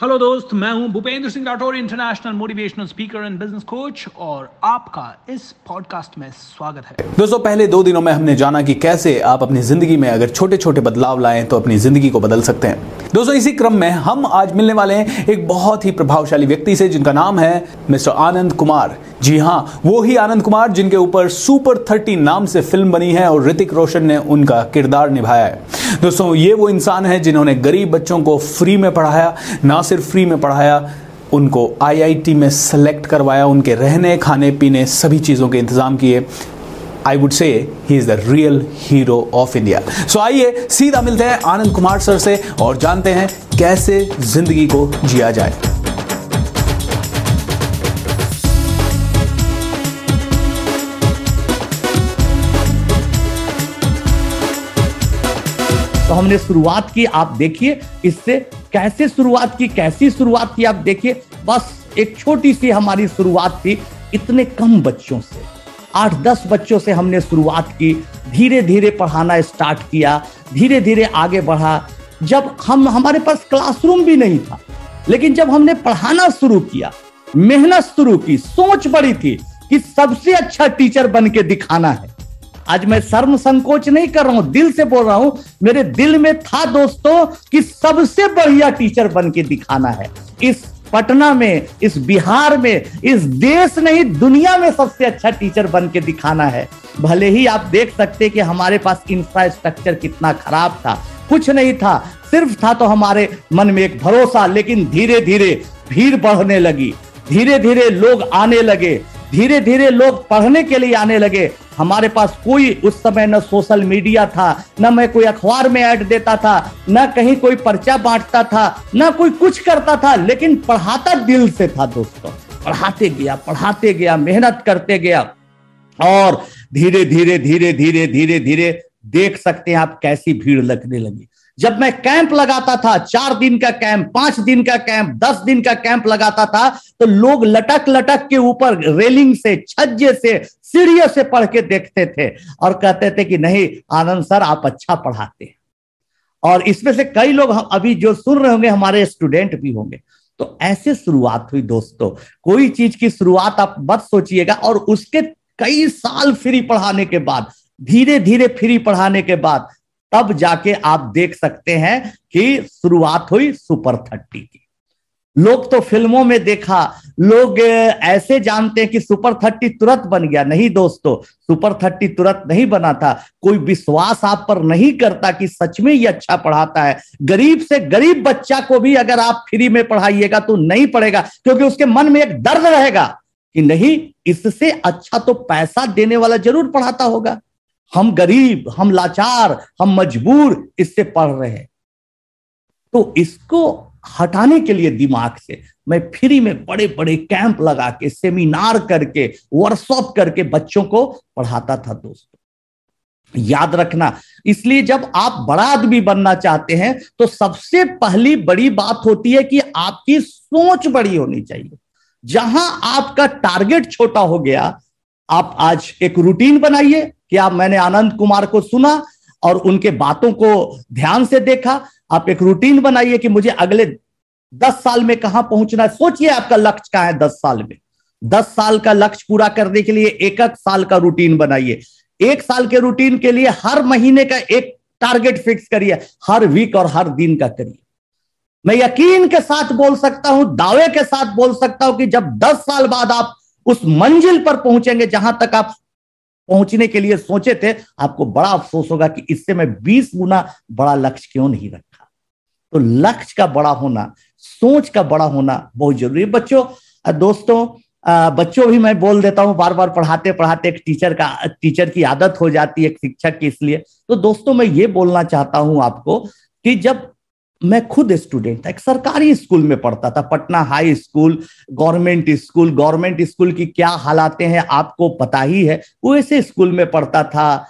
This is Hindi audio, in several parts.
हेलो दोस्त, मैं हूँ Bhupendra Singh Rathore international motivational speaker and business coach और आपका इस पॉडकास्ट में स्वागत है। दोस्तों, पहले दो दिनों में हमने जाना कि कैसे आप अपनी ज़िंदगी में अगर छोटे छोटे बदलाव लाएँ तो अपनी ज़िंदगी को बदल सकते हैं। दोस्तों, इसी क्रम में हम आज मिलने वाले हैं एक बहुत ही प्रभावशाली व्यक्ति से, जिनका नाम है मिस्टर आनंद कुमार। जी हाँ वो ही आनंद कुमार, जिनके ऊपर सुपर थर्टी नाम से फ़िल्म बनी है और ऋतिक रोशन ने उनका किरदार निभाया है। दोस्तों, ये वो इंसान है जिन्होंने गरीब बच्चों को फ्री में पढ़ाया, ना सिर्फ़ फ्री में पढ़ाया, उनको आईआईटी में सेलेक्ट करवाया, उनके रहने, खाने, पीने, सभी चीज़ों के इंतज़ाम किए। I would say he is the real hero of India so आइए, सीधा मिलते हैं आनंद कुमार सर से और जानते हैं कैसे ज़िंदगी को जिया जाए। तो हमने शुरुआत की, आप देखिए इससे कैसे शुरुआत की, कैसी शुरुआत की, आप देखिए। बस एक छोटी सी हमारी शुरुआत थी इतने कम बच्चों से। आठ, दस बच्चों से हमने शुरुआत की धीरे धीरे पढ़ाना स्टार्ट किया धीरे धीरे आगे बढ़ा। जब हम, हमारे पास क्लासरूम भी नहीं था, लेकिन जब हमने पढ़ाना शुरू किया, मेहनत शुरू की, सोच बड़ी थी कि सबसे अच्छा टीचर बन के दिखाना है। आज मैं शर्म संकोच नहीं कर रहा हूँ, दिल से बोल रहा हूँ, मेरे दिल में था दोस्तों कि सबसे बढ़िया टीचर बन के दिखाना है। इस पटना में, इस बिहार में, इस देश नहीं, दुनिया में सबसे अच्छा टीचर बन के दिखाना है। भले ही आप देख सकते कि हमारे पास इंफ्रास्ट्रक्चर कितना खराब था, कुछ नहीं था, सिर्फ़ था तो हमारे मन में एक भरोसा, लेकिन धीरे धीरे भीड़ बढ़ने लगी। धीरे धीरे लोग आने लगे। धीरे धीरे लोग पढ़ने के लिए आने लगे। हमारे पास कोई उस समय न सोशल मीडिया था, न मैं कोई अखबार में ऐड देता था, न कहीं कोई पर्चा बांटता था, न कोई कुछ करता था, लेकिन पढ़ाता दिल से था दोस्तों। पढ़ाते गया पढ़ाते गया, मेहनत करते गया। और धीरे धीरे धीरे धीरे धीरे धीरे देख सकते हैं आप कैसी भीड़ लगने लगी। जब मैं कैंप लगाता था, चार दिन का कैंप, पाँच दिन का कैंप, दस दिन का कैंप लगाता था तो लोग लटक लटक के ऊपर रेलिंग से, छज्जे से, सीढ़ियों से पढ़ के देखते थे और कहते थे कि नहीं, आनंद सर, आप अच्छा पढ़ाते हैं। और इसमें से कई लोग हम अभी जो सुन रहे होंगे, हमारे स्टूडेंट भी होंगे। तो ऐसे शुरुआत हुई दोस्तों। कोई चीज़ की शुरुआत आप मत सोचिएगा और उसके कई साल फ्री पढ़ाने के बाद धीरे धीरे फ्री पढ़ाने के बाद तब जाके आप देख सकते हैं कि शुरुआत हुई सुपर थर्टी की। लोग तो फ़िल्मों में देखा, लोग ऐसे जानते हैं कि सुपर थर्टी तुरंत बन गया। नहीं दोस्तों, सुपर थर्टी तुरंत नहीं बना था। कोई विश्वास आप पर नहीं करता कि सच में ये अच्छा पढ़ाता है। गरीब से गरीब बच्चा को भी अगर आप फ्री में पढ़ाइएगा तो नहीं पढ़ेगा, क्योंकि उसके मन में एक दर्द रहेगा कि नहीं, इससे अच्छा तो पैसा देने वाला ज़रूर पढ़ाता होगा। हम गरीब, हम लाचार, हम मजबूर, इससे पढ़ रहे हैं। तो इसको हटाने के लिए दिमाग से मैं फ्री में बड़े बड़े कैंप लगा के, सेमिनार करके वर्कशॉप करके बच्चों को पढ़ाता था दोस्तों। याद रखना, इसलिए जब आप बड़ा आदमी बनना चाहते हैं तो सबसे पहली बड़ी बात होती है कि आपकी सोच बड़ी होनी चाहिए। जहाँ आपका टारगेट छोटा हो गया, आप आज एक रूटीन बनाइए कि आप मैंने आनंद कुमार को सुना और उनके बातों को ध्यान से देखा। आप एक रूटीन बनाइए कि मुझे अगले दस साल में कहाँ पहुँचना है। सोचिए आपका लक्ष्य कहा है दस साल में। दस साल का लक्ष्य पूरा करने के लिए एक एक साल का रूटीन बनाइए। एक साल के रूटीन के लिए हर महीने का एक टारगेट फिक्स करिए। हर वीक और हर दिन का करिए। मैं यकीन के साथ बोल सकता हूँ, दावे के साथ बोल सकता हूँ कि जब दस साल बाद आप उस मंजिल पर पहुँचेंगे जहाँ तक आप पहुँचने के लिए सोचे थे, आपको बड़ा अफसोस होगा कि इससे मैं बीस गुना बड़ा लक्ष्य क्यों नहीं रखा। तो लक्ष्य का बड़ा होना, सोच का बड़ा होना बहुत ज़रूरी है। बच्चों दोस्तों बच्चों भी मैं बोल देता हूँ बार बार पढ़ाते पढ़ाते एक टीचर का, टीचर की आदत हो जाती है, एक शिक्षक की इसलिए। तो दोस्तों, मैं ये बोलना चाहता हूँ आपको कि जब मैं खुद स्टूडेंट था, एक सरकारी स्कूल में पढ़ता था, Patna high school, government school government school की क्या हालातें हैं आपको पता ही है। वो ऐसे स्कूल में पढ़ता था,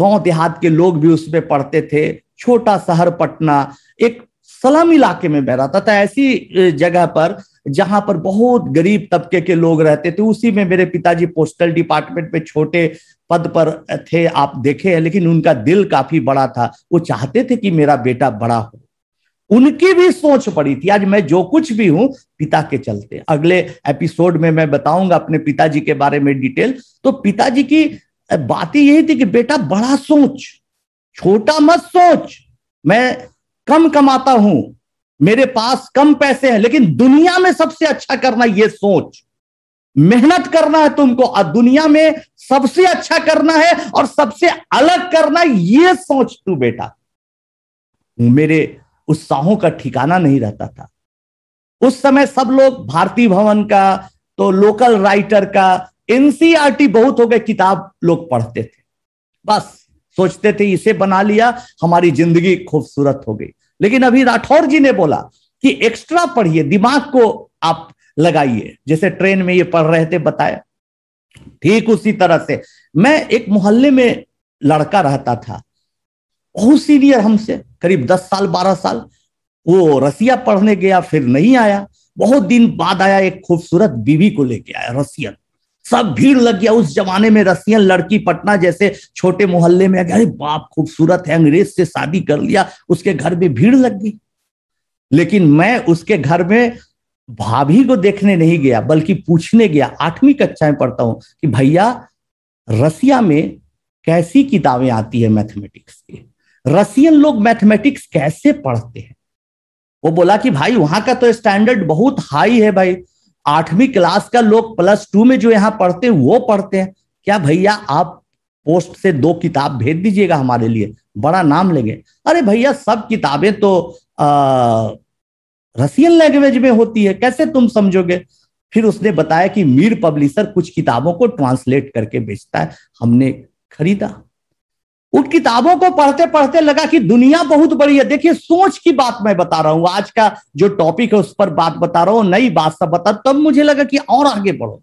गाँव देहात के लोग भी उसमें पढ़ते थे। छोटा शहर पटना, एक सलाम इलाके में मैं रहता था ऐसी जगह पर, जहाँ पर बहुत गरीब तबके के लोग रहते थे, उसी में मेरे पिताजी पोस्टल डिपार्टमेंट में छोटे पद पर थे, आप देखे हैं, लेकिन उनका दिल काफ़ी बड़ा था। वो चाहते थे कि मेरा बेटा बड़ा हो। उनकी भी सोच पड़ी थी। आज मैं जो कुछ भी हूँ, पिता के चलते। अगले एपिसोड में मैं बताऊँगा अपने पिताजी के बारे में डिटेल। तो पिताजी की बात ही यही थी कि, बेटा, बड़ा सोच। छोटा मत सोच। मैं कम कमाता हूँ। मेरे पास कम पैसे हैं, लेकिन दुनिया में सबसे अच्छा करना यह सोच। मेहनत करना है तुमको। और दुनिया में सबसे अच्छा करना है और सबसे अलग करना ये सोच तू, बेटा। मेरे उत्साहों का ठिकाना नहीं रहता था। उस समय सब लोग भारतीय भवन का तो लोकल राइटर का एनसीआरटी बहुत हो गए, किताब लोग पढ़ते थे। बस, सोचते थे, इसे बना लिया, हमारी ज़िंदगी खूबसूरत हो गई। लेकिन अभी राठौर जी ने बोला कि एक्स्ट्रा पढ़िए, दिमाग को आप लगाइए। जैसे ट्रेन में ये पढ़ रहे थे, बताया। ठीक उसी तरह से। मैं एक मोहल्ले में लड़का रहता था। बहुत सीनियर हमसे, करीब दस साल, बारह साल। वो रसिया पढ़ने गया, फिर नहीं आया। बहुत दिन बाद आया एक खूबसूरत बीवी को लेके आया, रसियन। सब भीड़ लग गया उस जमाने में, रसियन लड़की पटना जैसे छोटे मोहल्ले में अरे बाप, खूबसूरत है, अंग्रेज़ से शादी कर लिया, उसके घर में भीड़ लग गई। लेकिन मैं उसके घर में भाभी को देखने नहीं गया, बल्कि पूछने गया। आठवीं कक्षा में पढ़ता हूँ कि भैया, रसिया में कैसी किताबें आती है मैथमेटिक्स की? रसियन लोग मैथमेटिक्स कैसे पढ़ते हैं? वो बोला कि भाई, वहाँ का तो स्टैंडर्ड बहुत हाई है भाई। आठवीं क्लास का लोग प्लस टू में जो यहाँ पढ़ते हैं, वो पढ़ते हैं। क्या भैया, आप पोस्ट से दो किताब भेज दीजिएगा हमारे लिए? बड़ा नाम लेंगे। अरे भैया, सब किताबें तो रसियन लैंग्वेज में होती है। कैसे तुम समझोगे? फिर उसने बताया कि मीर पब्लिशर कुछ किताबों को ट्रांसलेट करके बेचता है। हमने खरीदा। उन किताबों को पढ़ते पढ़ते लगा कि दुनिया बहुत बड़ी है। देखिए, सोच की बात मैं बता रहा हूँ। आज का जो टॉपिक है, उस पर बात बता रहा हूँ, नई बात सब बता तब मुझे लगा कि और आगे बढ़ो।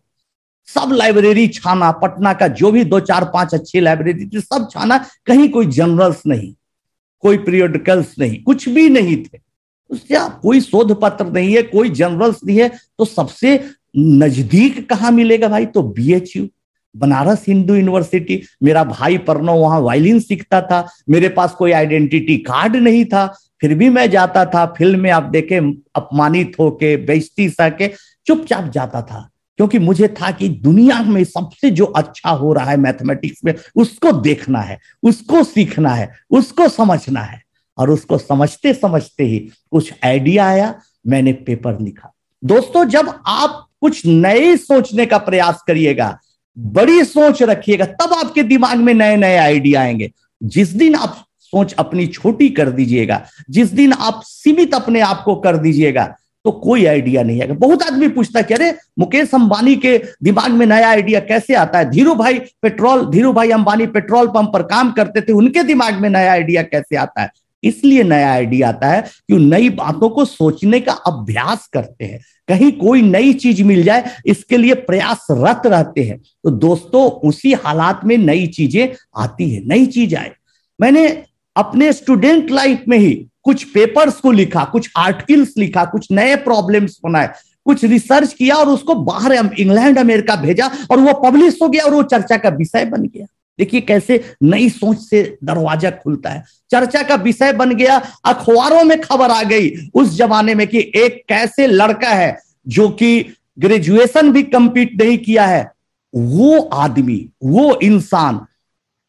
सब लाइब्रेरी छाना, पटना का जो भी दो, चार, पाँच अच्छी लाइब्रेरी थी, सब छाना, कहीं कोई जनरल्स नहीं, कोई पीरियडिकल्स नहीं, कुछ भी नहीं थे। उससे कोई शोध पत्र नहीं है, कोई जनरल्स नहीं है तो सबसे नज़दीक कहा मिलेगा भाई? तो बीएचयू बनारस हिंदू यूनिवर्सिटी, मेरा भाई परनो वहाँ वायलिन सीखता था, मेरे पास कोई आइडेंटिटी कार्ड नहीं था, फिर भी मैं जाता था, फ़िल्म में आप देखे, अपमानित होके, बेइज्जती के चुपचाप जाता था, क्योंकि मुझे था कि दुनिया में सबसे जो अच्छा हो रहा है मैथमेटिक्स में, उसको देखना है, उसको सीखना है, उसको समझना है, और उसको समझते समझते ही कुछ आइडिया आया, मैंने पेपर लिखा। दोस्तों, जब आप कुछ नए सोचने का प्रयास करिएगा बड़ी सोच रखिएगा, तब आपके दिमाग में नए नए आइडिया आएँगे। जिस दिन आप सोच अपनी छोटी कर दीजिएगा, जिस दिन आप सीमित अपने आप को कर दीजिएगा तो कोई आइडिया नहीं आएगा। बहुत आदमी पूछता है कि, अरे, मुकेश अंबानी के दिमाग में नया आइडिया कैसे आता है? धीरू भाई पेट्रोल, धीरू भाई अंबानी पेट्रोल पंप पर काम करते थे, उनके दिमाग में नया आइडिया कैसे आता है? इसलिए नया आइडिया आता है कि नई बातों को सोचने का अभ्यास करते हैं। कहीं कोई नई चीज़ मिल जाए, इसके लिए प्रयासरत रहते हैं। तो दोस्तों, उसी हालात में नई चीज़ें आती है, नई चीज़ आए। मैंने अपने स्टूडेंट लाइफ में ही कुछ पेपर्स को लिखा, कुछ आर्टिकल्स लिखा, कुछ नए प्रॉब्लम्स बनाए, कुछ रिसर्च किया और उसको बाहर इंग्लैंड, अमेरिका भेजा और वो पब्लिश हो गया और वो चर्चा का विषय बन गया। देखिए कैसे नई सोच से दरवाज़ा खुलता है। चर्चा का विषय बन गया, अखबारों में खबर आ गई उस जमाने में कि एक कैसे लड़का है जो कि ग्रेजुएशन भी कंप्लीट नहीं किया है। वो आदमी, वो इंसान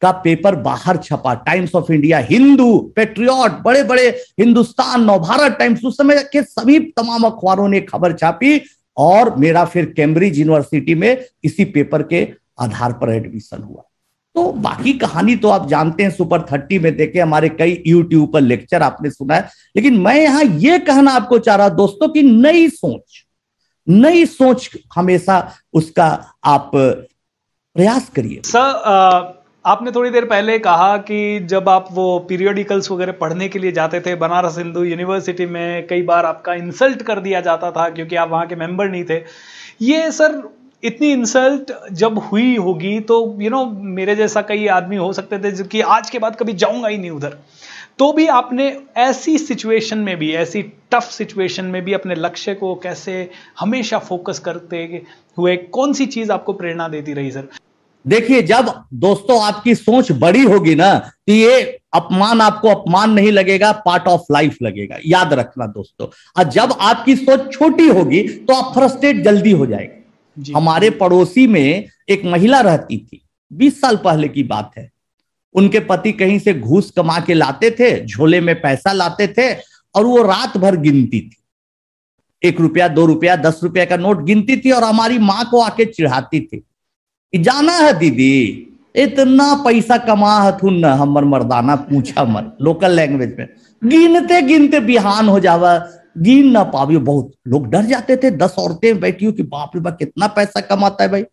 का पेपर बाहर छपा। Times of India, Hindu, Patriot बड़े बड़े हिंदुस्तान नवभारत टाइम्स, उस समय के सभी तमाम अखबारों ने खबर छापी और मेरा फिर कैम्ब्रिज यूनिवर्सिटी में इसी पेपर के आधार पर एडमिशन हुआ। तो बाकी कहानी तो आप जानते हैं, सुपर थर्टी में देखे हमारे कई यूट्यूब पर लेक्चर आपने सुना है। लेकिन मैं यहाँ यह कहना आपको चाह रहा, दोस्तों, की नई सोच नई सोच हमेशा उसका आप प्रयास करिए। सर आपने थोड़ी देर पहले कहा कि जब आप वो पीरियोडिकल्स वगैरह पढ़ने के लिए जाते थे, बनारस हिंदू यूनिवर्सिटी में कई बार आपका इंसल्ट कर दिया जाता था क्योंकि आप वहाँ के मेंबर नहीं थे। ये, सर इतनी इंसल्ट जब हुई होगी तो यू you नो know, मेरे जैसा कई आदमी हो सकते थे जो कि आज के बाद कभी जाऊँगा ही नहीं उधर। तो भी आपने ऐसी सिचुएशन में भी ऐसी टफ सिचुएशन में भी अपने लक्ष्य को कैसे हमेशा फोकस करते हुए कौन सी चीज़ आपको प्रेरणा देती रही सर देखिए जब दोस्तों आपकी सोच बड़ी होगी ना तो ये अपमान आपको अपमान नहीं लगेगा पार्ट ऑफ़ लाइफ लगेगा। याद रखना दोस्तों। और जब आपकी सोच छोटी होगी तो आप फ्रस्ट्रेट जल्दी हो जाएगा। हमारे पड़ोसी में एक महिला रहती थी। बीस साल पहले की बात है। उनके पति कहीं से घूस कमा के लाते थे, झोले में पैसा लाते थे और वो रात भर गिनती थी। एक रुपया, दो रुपया, दस रुपया का नोट गिनती थी और हमारी माँ को आके चिढ़ाती थी। जाना है दीदी, इतना पैसा कमा हथुन न, हमर मर्दाना, पूछा मर लोकल लैंग्वेज में। गिनते गिनते बिहान हो जावा। गिन ना पावियो बहुत लोग डर जाते थे। दस औरतें बैठी कि बाप रे बाप, कितना पैसा कमाता है भाई।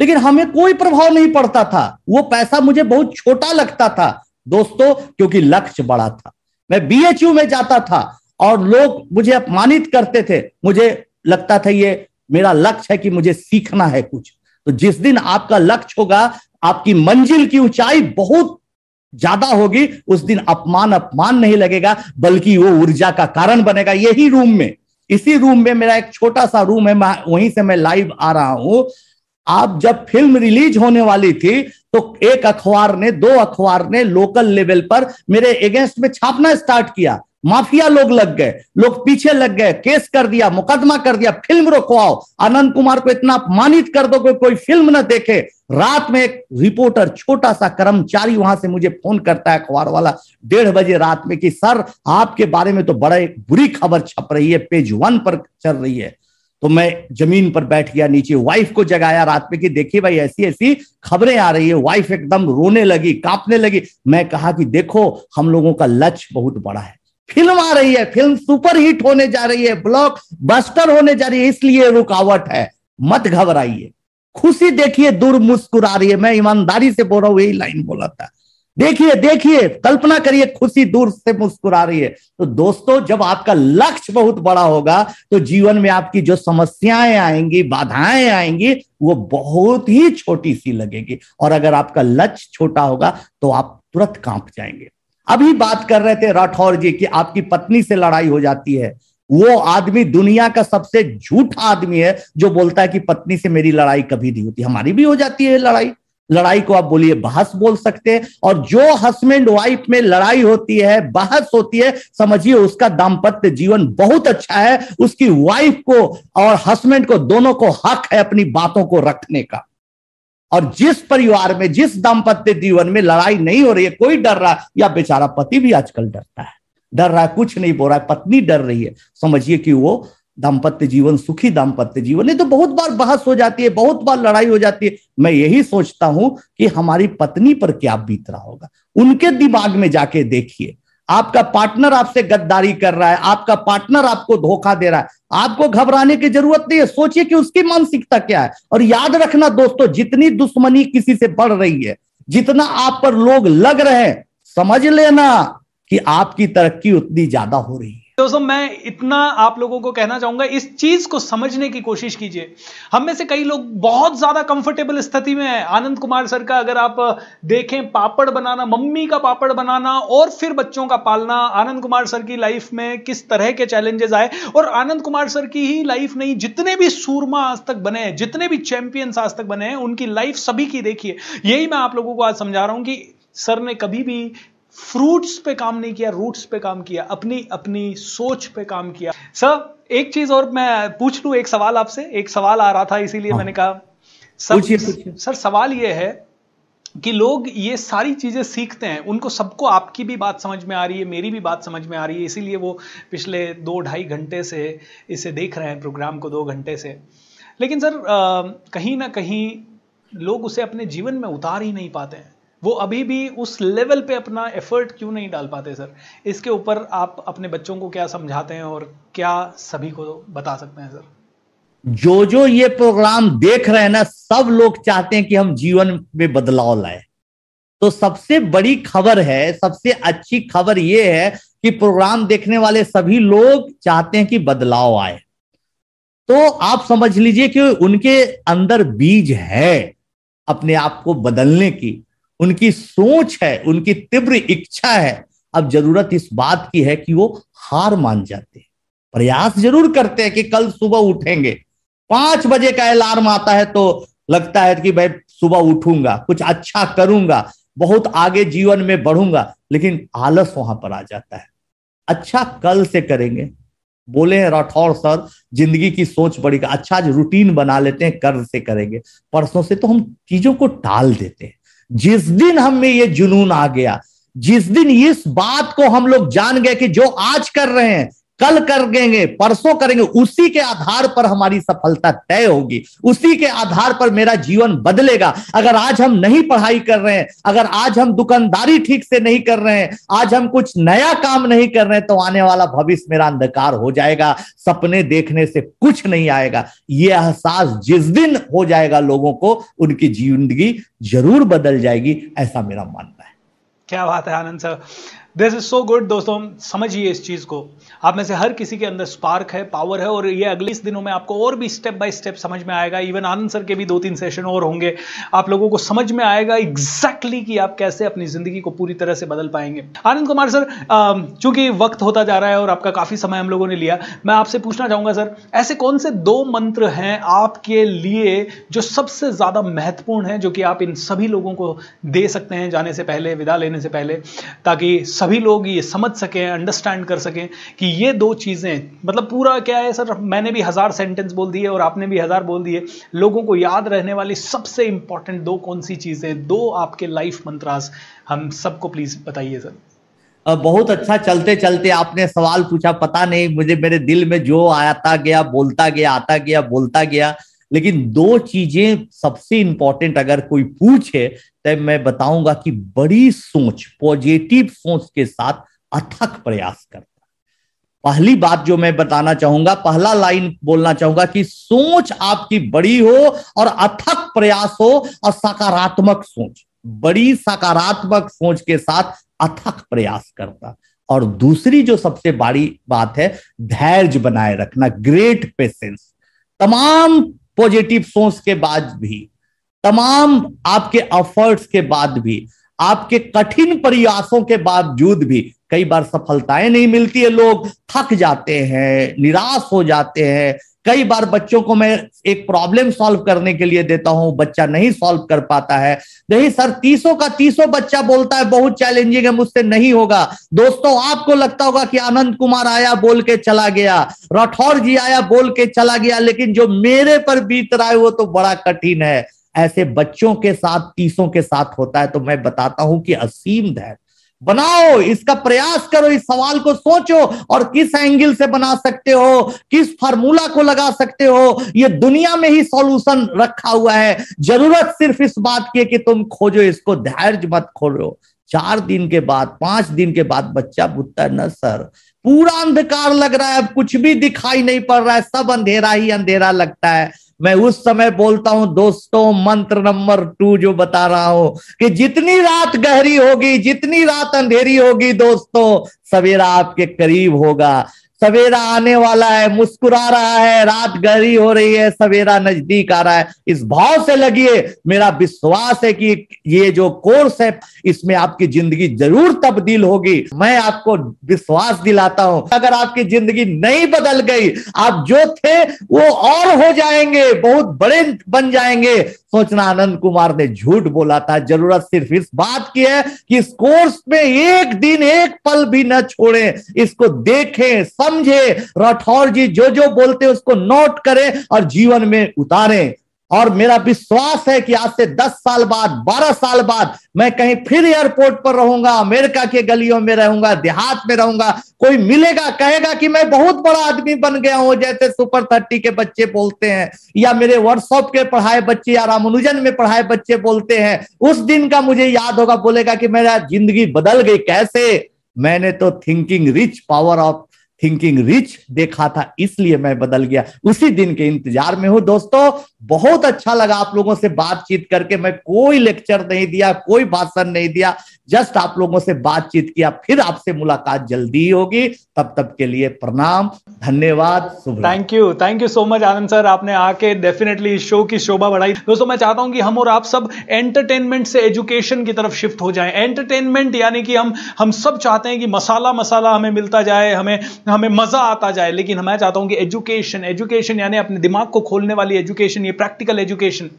लेकिन हमें कोई प्रभाव नहीं पड़ता था। वो पैसा मुझे बहुत छोटा लगता था, दोस्तों, क्योंकि लक्ष्य बड़ा था। मैं बीएचयू में जाता था और लोग मुझे अपमानित करते थे। मुझे लगता था ये मेरा लक्ष्य है कि मुझे सीखना है कुछ। तो जिस दिन आपका लक्ष्य होगा, आपकी मंजिल की ऊंचाई बहुत ज़्यादा होगी, उस दिन अपमान अपमान नहीं लगेगा, बल्कि वो ऊर्जा का कारण बनेगा यही रूम में। इसी रूम में मेरा एक छोटा सा रूम है वहीं से मैं लाइव आ रहा हूँ। आप जब फ़िल्म रिलीज़ होने वाली थी तो एक अखबार ने, दो अखबार ने लोकल लेवल पर मेरे अगेंस्ट में छापना स्टार्ट किया। माफिया लोग लग गए, लोग पीछे लग गए, केस कर दिया, मुकदमा कर दिया, फ़िल्म रोकवाओ आनंद कुमार को इतना अपमानित कर दो कोई फ़िल्म न देखे। रात में एक रिपोर्टर छोटा सा कर्मचारी वहाँ से मुझे फ़ोन करता है, अखबार वाला, डेढ़ बजे रात में कि, सर, आपके बारे में तो बड़ा एक बुरी खबर छप रही है, पेज वन पर चल रही है। तो मैं ज़मीन पर बैठ गया, नीचे वाइफ को जगाया रात में कि, देखिए भाई ऐसी ऐसी खबरें आ रही है। वाइफ एकदम रोने लगी, कांपने लगी। मैं कहा कि, देखो, हम लोगों का लक्ष्य बहुत बड़ा है। फ़िल्म आ रही है, फ़िल्म सुपर हिट होने जा रही है ब्लॉक बस्टर होने जा रही है, इसलिए रुकावट है। मत घबराइए। खुशी देखिए, दूर मुस्कुरा रही है मैं ईमानदारी से बोल रहा हूँ, यही लाइन बोला था। देखिए देखिए, कल्पना करिए, खुशी दूर से मुस्कुरा रही है तो दोस्तों, जब आपका लक्ष्य बहुत बड़ा होगा तो जीवन में आपकी जो समस्याएँ आएँगी, बाधाएँ आएँगी, वो बहुत ही छोटी सी लगेगी। और अगर आपका लक्ष्य छोटा होगा तो आप तुरंत काँप जाएँगे। अभी बात कर रहे थे राठौर जी की आपकी पत्नी से लड़ाई हो जाती है। वो आदमी दुनिया का सबसे झूठा आदमी है जो बोलता है कि पत्नी से मेरी लड़ाई कभी नहीं होती। हमारी भी हो जाती है लड़ाई। लड़ाई को आप बोलिए, बहस बोल सकते हैं। और जो हस्बैंड वाइफ में लड़ाई होती है, बहस होती है, समझिए उसका दाम्पत्य जीवन बहुत अच्छा है। उसकी वाइफ को और हस्बैंड को दोनों को हक है अपनी बातों को रखने का। और जिस परिवार में, जिस दाम्पत्य जीवन में लड़ाई नहीं हो रही है, कोई डर रहा है या बेचारा पति भी आजकल डरता है। डर रहा है, कुछ नहीं बोल रहा है, पत्नी डर रही है। समझिए कि वो दाम्पत्य जीवन, सुखी दाम्पत्य जीवन, नहीं तो बहुत बार बहस हो जाती है, बहुत बार लड़ाई हो जाती है। मैं यही सोचता हूँ कि हमारी पत्नी पर क्या बीत रहा होगा। उनके दिमाग में जाके देखिए आपका पार्टनर आपसे गद्दारी कर रहा है, आपका पार्टनर आपको धोखा दे रहा है। आपको घबराने की ज़रूरत नहीं है, सोचिए कि उसकी मानसिकता क्या है। और याद रखना दोस्तों, जितनी दुश्मनी किसी से बढ़ रही है, जितना आप पर लोग लग रहे हैं, समझ लेना कि आपकी तरक्की उतनी ज़्यादा हो रही है। दोस्तों, मैं इतना आप लोगों को कहना चाहूँगा, इस चीज़ को समझने की कोशिश कीजिए। हम में से कई लोग बहुत ज़्यादा कंफर्टेबल स्थिति में है। आनंद कुमार सर का अगर आप देखें, पापड़ बनाना, मम्मी का पापड़ बनाना और फिर बच्चों का पालना, आनंद कुमार सर की लाइफ में किस तरह के चैलेंजेस आए? और आनंद कुमार सर की ही लाइफ नहीं, जितने भी सूरमा आज तक बने हैं, जितने भी चैंपियंस आज तक बने हैं, उनकी लाइफ सभी की देखिए। यही मैं आप लोगों को आज समझा रहा हूँ कि सर ने कभी भी फ्रूट्स पे काम नहीं किया रूट्स पे काम किया अपनी अपनी सोच पे काम किया। सर एक चीज़ और मैं पूछ लू एक सवाल आपसे एक सवाल आ रहा था इसीलिए हाँ। मैंने कहा सर सर सवाल ये है कि लोग ये सारी चीज़ें सीखते हैं उनको सबको आपकी भी बात समझ में आ रही है मेरी भी बात समझ में आ रही है इसीलिए वो पिछले दो ढाई घंटे से इसे देख रहे हैं प्रोग्राम को दो घंटे से। लेकिन सर आ, कहीं ना कहीं लोग उसे अपने जीवन में उतार ही नहीं पाते हैं। वो अभी भी उस लेवल पे अपना एफर्ट क्यों नहीं डाल पाते सर इसके ऊपर आप अपने बच्चों को क्या समझाते हैं और क्या सभी को बता सकते हैं सर जो जो ये प्रोग्राम देख रहे हैं ना, सब लोग चाहते हैं कि हम जीवन में बदलाव लाए। तो सबसे बड़ी खबर है, सबसे अच्छी खबर यह है कि प्रोग्राम देखने वाले सभी लोग चाहते हैं कि बदलाव आए। तो आप समझ लीजिए कि उनके अंदर बीज है अपने आप को बदलने की। उनकी सोच है, उनकी तीव्र इच्छा है। अब ज़रूरत इस बात की है कि वो हार मान जाते हैं। प्रयास ज़रूर करते हैं कि कल सुबह उठेंगे। पाँच बजे का अलार्म आता है तो लगता है कि भाई सुबह उठूँगा, कुछ अच्छा करूँगा, बहुत आगे जीवन में बढ़ूँगा, लेकिन आलस वहाँ पर आ जाता है। अच्छा कल से करेंगे। बोले हैं, राठौर सर, ज़िंदगी की सोच बड़ी का अच्छा आज रूटीन बना लेते हैं कर से करेंगे। परसों से तो हम चीज़ों को टाल देते हैं। जिस दिन हम में ये जुनून आ गया, जिस दिन इस बात को हम लोग जान गए कि जो आज कर रहे हैं कल करेंगे, परसों करेंगे, उसी के आधार पर हमारी सफलता तय होगी। उसी के आधार पर मेरा जीवन बदलेगा। अगर आज हम नहीं पढ़ाई कर रहे हैं, अगर आज हम दुकानदारी ठीक से नहीं कर रहे हैं, आज हम कुछ नया काम नहीं कर रहे हैं तो आने वाला भविष्य मेरा अंधकार हो जाएगा, सपने देखने से कुछ नहीं आएगा। ये एहसास जिस दिन हो जाएगा लोगों को, उनकी ज़िंदगी ज़रूर बदल जाएगी, ऐसा मेरा मानना है। क्या बात है, Anand sir. This is so good दोस्तों समझिए इस चीज़ को। आप में से हर किसी के अंदर स्पार्क है पावर है, और ये अगले दिनों में आपको और भी स्टेप बाय स्टेप समझ में आएगा। इवन आनंद सर के भी दो तीन सेशन और होंगे। आप लोगों को समझ में आएगा एग्जैक्टली exactly कि आप कैसे अपनी ज़िंदगी को पूरी तरह से बदल पाएँगे। आनंद कुमार सर चूँकि वक्त होता जा रहा है और आपका काफ़ी समय हम लोगों ने लिया, मैं आपसे पूछना चाहूँगा सर, ऐसे कौन से दो मंत्र हैं आपके लिए जो सबसे ज़्यादा महत्वपूर्ण है, जो कि आप इन सभी लोगों को दे सकते हैं जाने से पहले, विदा लेने से पहले, ताकि सभी लोग ये समझ सकें अंडरस्टैंड कर सकें कि ये दो चीज़ें मतलब पूरा क्या है सर? मैंने भी हज़ार सेंटेंस बोल दिए और आपने भी हज़ार बोल दिए। लोगों को याद रहने वाली सबसे इंपॉर्टेंट दो कौन सी चीज़ें? दो आपके लाइफ मंत्रास हम सबको प्लीज़ बताइए सर। बहुत अच्छा चलते चलते आपने सवाल पूछा, पता नहीं, मुझे मेरे दिल में जो आता गया, बोलता गया, आता गया, बोलता गया। लेकिन दो चीज़ें सबसे इंपॉर्टेंट अगर कोई पूछे तो मैं बताऊँगा कि बड़ी सोच पॉजिटिव सोच के साथ अथक प्रयास करता। पहली बात जो मैं बताना चाहूँगा, पहला लाइन बोलना चाहूँगा कि सोच आपकी बड़ी हो और अथक प्रयास हो और सकारात्मक सोच। बड़ी सकारात्मक सोच के साथ अथक प्रयास करता। और दूसरी जो सबसे बड़ी बात है, धैर्य बनाए रखना ग्रेट पेशेंस तमाम पॉजिटिव सोच के बाद भी, तमाम आपके एफर्ट्स के बाद भी, आपके कठिन प्रयासों के बावजूद भी, कई बार सफलताएँ नहीं मिलती है लोग, थक जाते हैं, निराश हो जाते हैं कई बार बच्चों को मैं एक प्रॉब्लम सॉल्व करने के लिए देता हूँ, बच्चा नहीं सॉल्व कर पाता है। नहीं, सर, तीसों का तीसों बच्चा बोलता है, बहुत चैलेंजिंग है, मुझसे नहीं होगा। दोस्तों, आपको लगता होगा कि आनंद कुमार आया, बोल के चला गया। राठौर जी आया, बोल के चला गया, लेकिन जो मेरे पर बीत रहा है, वो तो बड़ा कठिन है। ऐसे बच्चों के साथ, तीसों के साथ होता है तो मैं बताता हूँ कि असीम धैर्य बनाओ, इसका प्रयास करो, इस सवाल को सोचो और किस एंगल से बना सकते हो, किस फार्मूला को लगा सकते हो, ये दुनिया में ही सॉल्यूशन रखा हुआ है। ज़रूरत सिर्फ़ इस बात की है कि तुम खोजो, इसको धैर्य मत खोलो। चार दिन के बाद, पाँच दिन के बाद बच्चा बुझता न सर, पूरा अंधकार लग रहा है, अब कुछ भी दिखाई नहीं पड़ रहा है, सब अंधेरा ही अंधेरा लगता है। मैं उस समय बोलता हूँ, दोस्तों, मंत्र नंबर टू जो बता रहा हूँ कि जितनी रात गहरी होगी, जितनी रात अंधेरी होगी, दोस्तों, सवेरा आपके करीब होगा। सवेरा आने वाला है, मुस्कुरा रहा है, रात गहरी हो रही है, सवेरा नज़दीक आ रहा है। इस भाव से लगिए, मेरा विश्वास है कि ये जो कोर्स है, इसमें आपकी ज़िंदगी ज़रूर तब्दील होगी। मैं आपको विश्वास दिलाता हूँ, अगर आपकी ज़िंदगी नहीं बदल गई, आप जो थे, वो और हो जाएँगे, बहुत बड़े बन जाएँगे। सोचना आनंद कुमार ने झूठ बोला था। ज़रूरत सिर्फ़ इस बात की है कि इस कोर्स में एक दिन एक पल भी न छोड़े। इसको देखें, समझे। राठौर जी जो जो बोलते उसको नोट करें और जीवन में उतारें। और मेरा विश्वास है कि आज से 10 साल बाद 12 साल बाद मैं कहीं फिर एयरपोर्ट पर रहूँगा, अमेरिका के गलियों में रहूँगा, देहात में रहूँगा, कोई मिलेगा, कहेगा कि मैं बहुत बड़ा आदमी बन गया हूँ, जैसे सुपर थर्टी के बच्चे बोलते हैं, या मेरे वर्कशॉप के पढ़ाए बच्चे, या रामानुजन में पढ़ाए बच्चे बोलते हैं, उस दिन का मुझे याद होगा, बोलेगा कि मेरा ज़िंदगी बदल गई, कैसे? मैंने तो thinking rich power of thinking rich देखा था, इसलिए मैं बदल गया। उसी दिन के इंतज़ार में हूँ, दोस्तों। बहुत अच्छा लगा आप लोगों से बातचीत करके। मैं कोई लेक्चर नहीं दिया, कोई भाषण नहीं दिया। जस्ट आप लोगों से बातचीत किया, फिर आपसे मुलाकात जल्दी होगी। तब तक के लिए प्रणाम, धन्यवाद thank you thank you so much Anand sir आपने आके डेफिनेटली इस शो की शोभा बढ़ाई। दोस्तों, मैं चाहता हूँ कि हम और आप सब एंटरटेनमेंट से एजुकेशन की तरफ़ शिफ्ट हो जाए। एंटरटेनमेंट यानी कि हम हम सब चाहते हैं कि मसाला मसाला हमें मिलता जाए, हमें हमें मज़ा आता जाए, लेकिन मैं चाहता हूँ कि एजुकेशन एजुकेशन यानी अपने दिमाग को खोलने वाली एजुकेशन ये प्रैक्टिकल एजुकेशन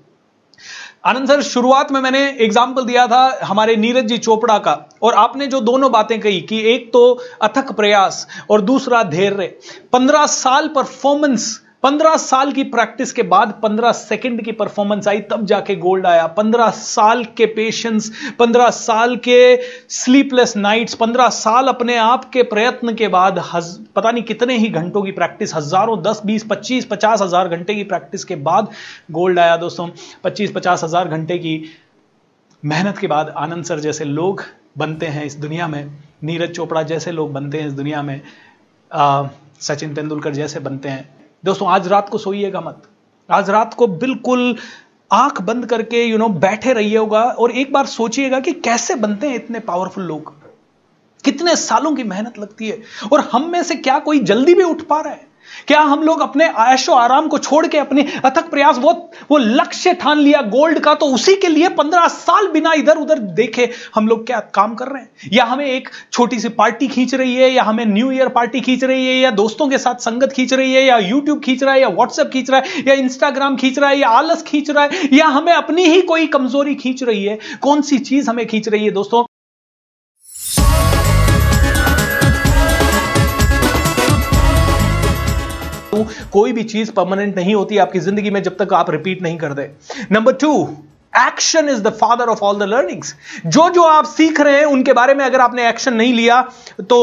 आनंद सर, शुरुआत में मैंने एग्ज़ाम्पल दिया था हमारे नीरज जी चोपड़ा का, और आपने जो दोनों बातें कही कि एक तो अथक प्रयास और दूसरा धैर्य। पंद्रह साल परफॉर्मेंस पंद्रह साल की प्रैक्टिस के बाद पंद्रह सेकंड की परफॉर्मेंस आई तब जाके गोल्ड आया। पंद्रह साल के पेशेंस पंद्रह साल के स्लीपलेस नाइट्स पंद्रह साल अपने आप के प्रयत्न के बाद हज, पता नहीं कितने ही घंटों की प्रैक्टिस हज़ारों दस बीस पच्चीस पचास हज़ार घंटे की प्रैक्टिस के बाद गोल्ड आया दोस्तों। पच्चीस पचास हज़ार घंटे की मेहनत के बाद आनंद सर जैसे लोग बनते हैं इस दुनिया में नीरज चोपड़ा जैसे लोग बनते हैं इस दुनिया में आ, सचिन तेंदुलकर जैसे बनते हैं। दोस्तों आज रात को सोइएगा मत। आज रात को बिल्कुल आँख बंद करके यू you नो know, बैठे रहिएगा और एक बार सोचिएगा कि कैसे बनते हैं इतने पावरफुल लोग। कितने सालों की मेहनत लगती है और हम में से क्या कोई जल्दी भी उठ पा रहा है? क्या हम लोग अपने ऐशो आराम को छोड़ के अपने अथक प्रयास, वो वो लक्ष्य ठान लिया गोल्ड का तो उसी के लिए पंद्रह साल बिना इधर उधर देखे हम लोग क्या काम कर रहे हैं? या हमें एक छोटी सी पार्टी खींच रही है, या हमें न्यू ईयर पार्टी खींच रही है, या दोस्तों के साथ संगत खींच रही है, या यूट्यूब खींच रहा है, या व्हाट्सएप खींच रहा है, या इंस्टाग्राम खींच रहा है, या आलस खींच रहा है, या हमें अपनी ही कोई कमज़ोरी खींच रही है? कौन सी चीज़ हमें खींच रही है दोस्तों? कोई भी चीज़ परमानेंट नहीं होती आपकी ज़िंदगी में जब तक आप रिपीट नहीं कर दे। Number two action is the father of all the learnings जो जो आप सीख रहे हैं, उनके बारे में अगर आपने एक्शन नहीं लिया तो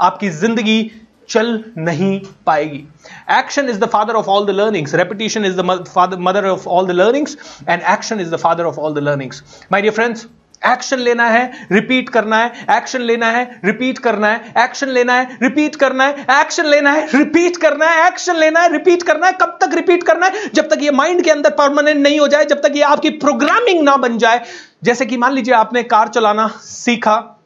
आपकी ज़िंदगी चल नहीं पाएगी। Action is the father of all the learnings repetition is the mother of all the learnings and action is the father of all the learnings my dear friends action लेना है रिपीट करना है एक्शन लेना है रिपीट करना है एक्शन लेना है रिपीट करना है एक्शन लेना है रिपीट करना है एक्शन लेना है रिपीट करना है, कब तक रिपीट करना है? जब तक ये माइंड के अंदर परमानेंट नहीं हो जाए, जब तक ये आपकी प्रोग्रामिंग ना बन जाए। जैसे कि मान लीजिए आपने कार चलाना सीखा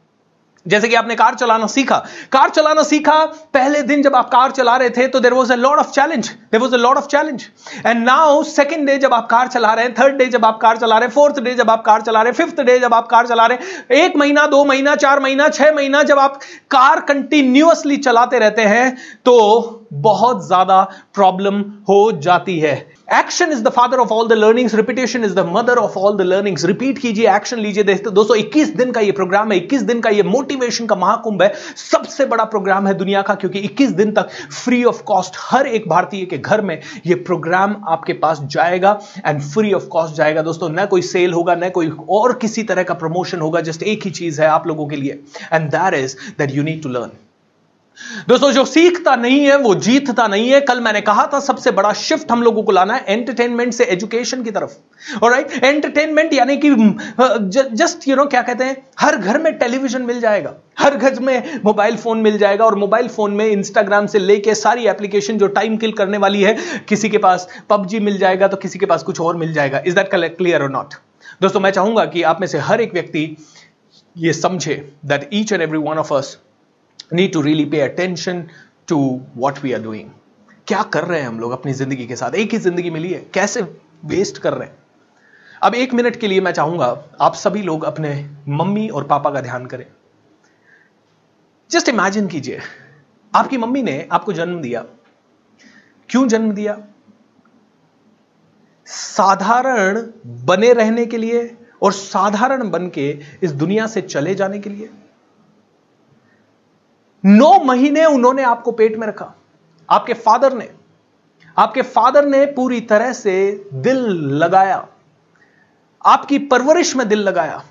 जैसे कि आपने कार चलाना सीखा। कार चलाना सीखा, पहले दिन जब आप कार चला रहे थे तो there was a lot of challenge there was a lot of challenge and now second day जब आप कार चला रहे हैं थर्ड डे जब आप कार चला रहे हैं फोर्थ डे जब आप कार चला रहे हैं फिफ्थ डे जब आप कार चला रहे हैं, एक महीना, दो महीना, चार महीना, छह महीना जब आप कार कंटिन्यूअसली चलाते रहते हैं तो बहुत ज़्यादा प्रॉब्लम हो जाती है। Action is the father of all the learnings repetition is the mother of all the learnings repeat कीजिए एक्शन लीजिए। देखते दोस्तों 21 दिन का ये प्रोग्राम है 21 दिन का ये मोटिवेशन का महाकुंभ है। सबसे बड़ा प्रोग्राम है दुनिया का, क्योंकि 21 दिन तक फ्री ऑफ़ कॉस्ट हर एक भारतीय के घर में ये प्रोग्राम आपके पास जाएगा एंड फ्री ऑफ़ कॉस्ट जाएगा। दोस्तों, न कोई सेल होगा, न कोई और किसी तरह का प्रमोशन होगा जस्ट एक ही चीज़ है आप लोगों के लिए। And that is that you need to learn दोस्तों, जो सीखता नहीं है, वो जीतता नहीं है। कल मैंने कहा था, सबसे बड़ा शिफ्ट हम लोगों को लाना है एंटरटेनमेंट से एजुकेशन की तरफ़। और एंटरटेनमेंट यानी कि जस्ट यू नो क्या कहते हैं? हर घर में टेलीविज़न मिल जाएगा। हर घर में मोबाइल फ़ोन मिल जाएगा और मोबाइल फ़ोन में इंस्टाग्राम से लेके सारी एप्लीकेशन जो टाइम किल करने वाली है, किसी के पास पबजी मिल जाएगा तो किसी के पास कुछ और मिल जाएगा। Is that collect clear or not दोस्तों, मैं चाहूँगा कि आप में से हर एक व्यक्ति ये समझे that each and every one of us need to really pay attention to what we are doing. क्या कर रहे हैं हम लोग अपनी ज़िंदगी के साथ? एक ही ज़िंदगी मिली है। कैसे वेस्ट कर रहे हैं? अब एक मिनट के लिए मैं चाहूँगा आप सभी लोग अपने मम्मी और पापा का ध्यान करें। जस्ट इमेजिन कीजिए, आपकी मम्मी ने आपको जन्म दिया। क्यों जन्म दिया? साधारण बने रहने के लिए और साधारण बन के इस दुनिया से चले जाने के लिए। नौ महीने उन्होंने आपको पेट में रखा। आपके फादर ने आपके फादर ने पूरी तरह से दिल लगाया। आपकी परवरिश में दिल लगाया।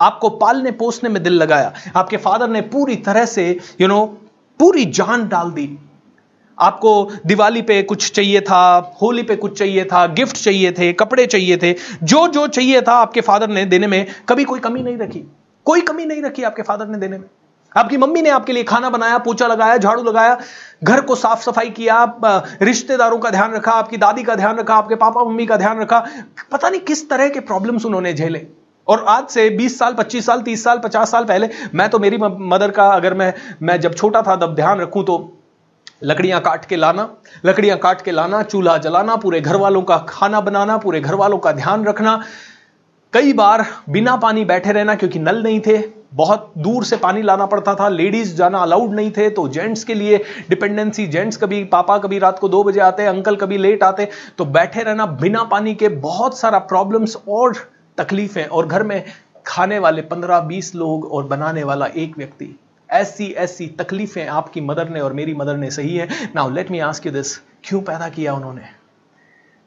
आपको पालने पोसने में दिल लगाया। आपके फादर ने पूरी तरह से यू you नो know, पूरी जान डाल दी। आपको दिवाली पे कुछ चाहिए था होली पे कुछ चाहिए था गिफ्ट चाहिए थे कपड़े चाहिए थे जो जो चाहिए था आपके फादर ने देने में कभी कोई कमी नहीं रखी। कोई कमी नहीं रखी आपके फादर ने देने में। आपकी मम्मी ने आपके लिए खाना बनाया पोचा लगाया, झाड़ू लगाया, घर को साफ़ सफ़ाई किया रिश्तेदारों का ध्यान रखा, आपकी दादी का ध्यान रखा, आपके पापा मम्मी का ध्यान रखा, पता नहीं किस तरह के प्रॉब्लम्स उन्होंने झेले। और आज से 20 साल 25 साल 30 साल 50 साल पहले मैं तो मेरी मदर का अगर मैं मैं जब छोटा था तब ध्यान रखूँ तो लकड़ियाँ काट के लाना, लकड़ियाँ काट के लाना, चूल्हा जलाना, पूरे घर वालों का खाना बनाना, पूरे घर वालों का ध्यान रखना। कई बार बिना पानी बैठे रहना क्योंकि नल नहीं थे बहुत दूर से पानी लाना पड़ता था। लेडीज़ जाना अलाउड नहीं थे तो जेंट्स के लिए डिपेंडेंसी जेंट्स कभी, पापा कभी रात को दो बजे आते, अंकल कभी लेट आते तो बैठे रहना बिना पानी के बहुत सारा प्रॉब्लम्स और तकलीफें और घर में खाने वाले पंद्रह बीस लोग और बनाने वाला एक व्यक्ति। ऐसी ऐसी तकलीफें आपकी मदर ने और मेरी मदर ने सही है। Now let me ask you this क्यों पैदा किया उन्होंने?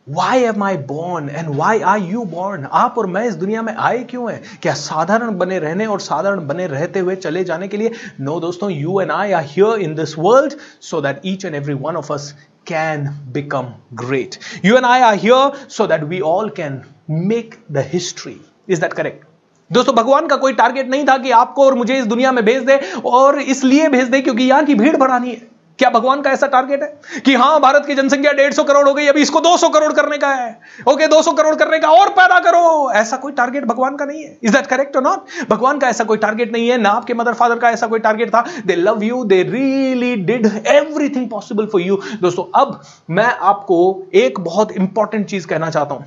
Why am I born and why are you born आप और मैं इस दुनिया में आए क्यों हैं? क्या साधारण बने रहने और साधारण बने रहते हुए चले जाने के लिए? नो no, दोस्तों you and I are here in this world so that each and every one of us can become great you and I are here so that we all can make the history is that correct दोस्तों भगवान का कोई टारगेट नहीं था कि आपको और मुझे इस दुनिया में भेज दे और इसलिए भेज दे क्योंकि यहाँ की भीड़ बढ़ानी है। क्या भगवान का ऐसा टारगेट है? कि हाँ, भारत की जनसंख्या डेढ़ सौ करोड़ हो गई, अभी इसको 200 करोड़ करने का है। ओके 200 करोड़ करने का और पैदा करो। ऐसा कोई टारगेट भगवान का नहीं है। Is that correct or not भगवान का ऐसा कोई टारगेट नहीं है, ना आपके मदर फादर का ऐसा कोई टारगेट था। They love you they really did everything possible for you दोस्तों, अब मैं आपको एक बहुत इंपॉर्टेंट चीज़ कहना चाहता हूँ।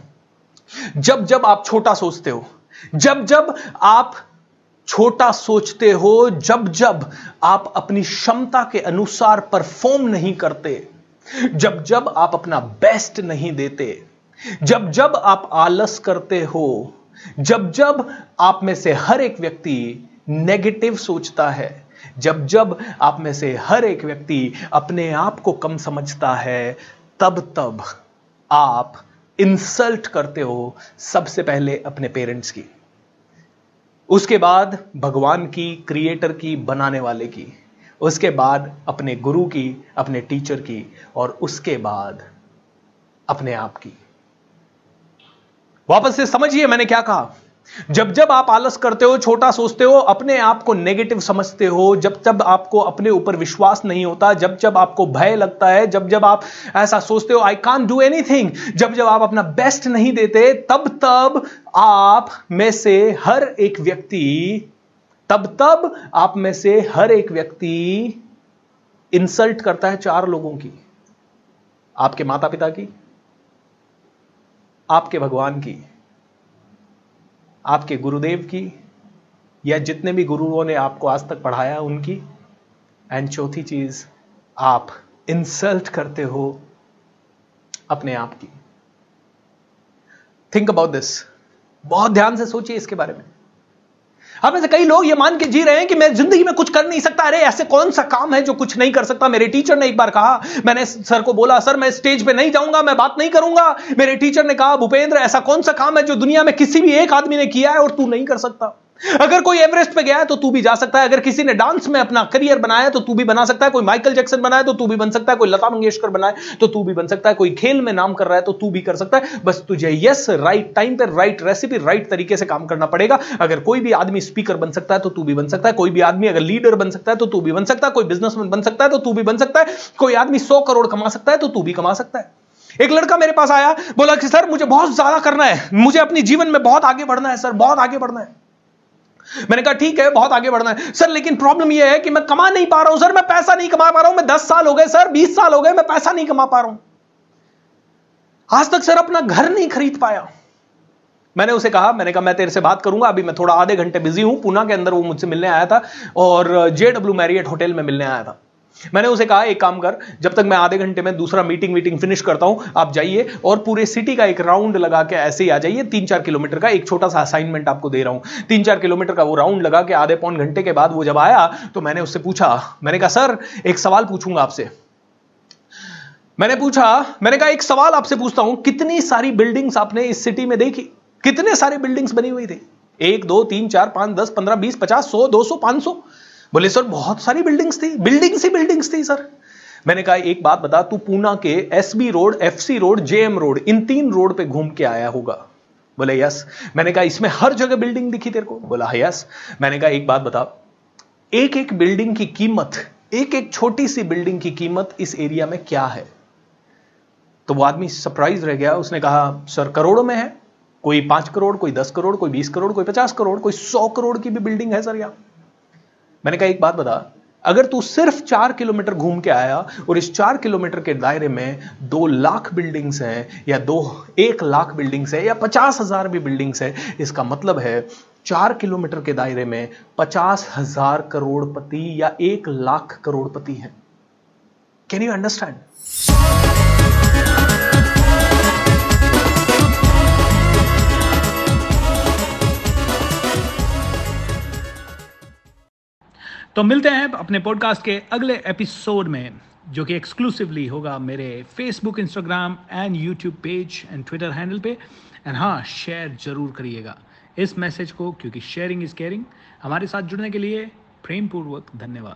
जब जब आप छोटा सोचते हो, जब जब आप छोटा सोचते हो, जब जब आप अपनी क्षमता के अनुसार परफॉर्म नहीं करते, जब जब आप अपना बेस्ट नहीं देते, जब जब आप आलस करते हो, जब जब आप में से हर एक व्यक्ति नेगेटिव सोचता है, जब जब आप में से हर एक व्यक्ति अपने आप को कम समझता है, तब तब आप इंसल्ट करते हो सबसे पहले अपने पेरेंट्स की। उसके बाद भगवान की क्रिएटर की, बनाने वाले की, उसके बाद अपने गुरु की, अपने टीचर की, और उसके बाद अपने आप की। वापस से समझिए मैंने क्या कहा। जब जब आप आलस करते हो, छोटा सोचते हो, अपने आप को नेगेटिव समझते हो, जब जब आपको अपने ऊपर विश्वास नहीं होता, जब जब आपको भय लगता है, जब जब आप ऐसा सोचते हो आई कान डू एनीथिंग जब जब आप अपना बेस्ट नहीं देते, तब तब आप में से हर एक व्यक्ति, तब तब आप में से हर एक व्यक्ति इंसल्ट करता है चार लोगों की। आपके माता पिता की? आपके भगवान की? आपके गुरुदेव की, या जितने भी गुरुओं ने आपको आज तक पढ़ाया उनकी। एंड चौथी चीज़, आप इंसल्ट करते हो अपने आप की। थिंक अबाउट दिस बहुत ध्यान से सोचिए इसके बारे में। अब ऐसे से कई लोग ये मान के जी रहे हैं कि मैं ज़िंदगी में कुछ कर नहीं सकता। अरे, ऐसे कौन सा काम है जो कुछ नहीं कर सकता? मेरे टीचर ने एक बार कहा, मैंने सर को बोला सर मैं स्टेज पे नहीं जाऊँगा, मैं बात नहीं करूँगा। मेरे टीचर ने कहा, भूपेंद्र, ऐसा कौन सा काम है जो दुनिया में किसी भी एक आदमी ने किया है और तू नहीं कर सकता? अगर कोई एवरेस्ट पे गया है तो तू भी जा सकता है। अगर किसी ने डांस में अपना करियर बनाया तो तू भी बना सकता है। कोई माइकल जैक्सन बनाया तो तू भी बन सकता है। कोई लता मंगेशकर बनाए तो तू भी बन सकता है। कोई खेल में नाम कर रहा है तो तू भी कर सकता है। बस तुझे यस राइट टाइम पर राइट रेसिपी राइट तरीके से काम करना पड़ेगा। अगर कोई भी आदमी स्पीकर बन सकता है तो तू भी बन सकता है। कोई भी आदमी अगर लीडर बन सकता है तो तू भी बन सकता है। कोई बिजनेसमैन बन सकता है तो तू भी बन सकता है। कोई आदमी सौ करोड़ कमा सकता है तो तू भी कमा सकता है। एक लड़का मेरे पास आया, बोला कि, सर, मुझे बहुत ज़्यादा करना है। मुझे अपनी जीवन में बहुत आगे बढ़ना है, सर, बहुत आगे बढ़ना है। मैंने कहा, ठीक है, बहुत आगे बढ़ना है। सर, लेकिन प्रॉब्लम यह है कि मैं कमा नहीं पा रहा हूँ, सर, मैं पैसा नहीं कमा पा रहा हूँ, मैं दस साल हो गए, सर, बीस साल हो गए, मैं पैसा नहीं कमा पा रहा हूँ। आज तक सर अपना घर नहीं खरीद पाया। मैंने उसे कहा, मैंने कहा, मैं तेरे से बात करूँगा, अभी मैं थोड़ा आधे घंटे बिज़ी हूँ, पूना के अंदर वो मुझसे मिलने आया था और जेडब्ल्यू मैरियट होटल में मिलने आया था। मैंने उसे कहा, एक काम कर, जब तक मैं आधे घंटे में दूसरा मीटिंग वीटिंग फिनिश करता हूँ, आप जाइए और पूरे सिटी का एक राउंड लगा के ऐसे ही आ जाइए तीन चार किलोमीटर का एक छोटा सा असाइनमेंट आपको दे रहा हूँ। तीन चार किलोमीटर का वो राउंड लगा के आधे पौन घंटे के बाद वो जब आया तो मैंने उससे पूछा, मैंने कहा, सर, एक सवाल पूछूँगा आपसे। मैंने पूछा, मैंने कहा, एक सवाल आपसे पूछता हूँ, कितनी सारी बिल्डिंग्स आपने इस सिटी में देखी? कितने सारे बिल्डिंग्स बनी हुई थी? एक, दो, तीन, चार, पाँच, दस, पंद्रह, बीस, पचास, सौ, दो सौ, पाँच सौ? बोले, सर, बहुत सारी बिल्डिंग्स थी। बिल्डिंग्स ही बिल्डिंग्स थी, सर. मैंने कहा, एक बात बता, तू पूना के S B road F C road JM road इन तीन रोड पे घूम के आया होगा? बोले यस मैंने कहा, इसमें हर जगह बिल्डिंग दिखी तेरे को? बोला यस मैंने कहा, एक बात बता एक एक बिल्डिंग की कीमत एक एक छोटी सी बिल्डिंग की कीमत इस एरिया में क्या है? तो वो आदमी सरप्राइज़ रह गया। उसने कहा, सर, करोड़ों में है। कोई पाँच करोड़, कोई दस करोड़, कोई बीस करोड़, कोई पचास करोड़, कोई सौ करोड़ की भी बिल्डिंग है, सर, यहाँ। मैंने कहा, एक बात बता, अगर तू सिर्फ़ चार किलोमीटर घूम के आया और इस चार किलोमीटर के दायरे में दो लाख बिल्डिंग्स हैं या दो, एक लाख बिल्डिंग्स है या पचास हज़ार भी बिल्डिंग्स है, इसका मतलब है चार किलोमीटर के दायरे में पचास हज़ार करोड़पति या एक लाख करोड़पति हैं. कैन यू अंडरस्टैंड तो मिलते हैं अपने पॉडकास्ट के अगले एपिसोड में, जो कि एक्सक्लूसिवली होगा मेरे Facebook Instagram and YouTube page and Twitter handle पे। एंड हाँ शेयर ज़रूर करिएगा इस मैसेज को, क्योंकि शेयरिंग इज़ केयरिंग हमारे साथ जुड़ने के लिए प्रेमपूर्वक धन्यवाद।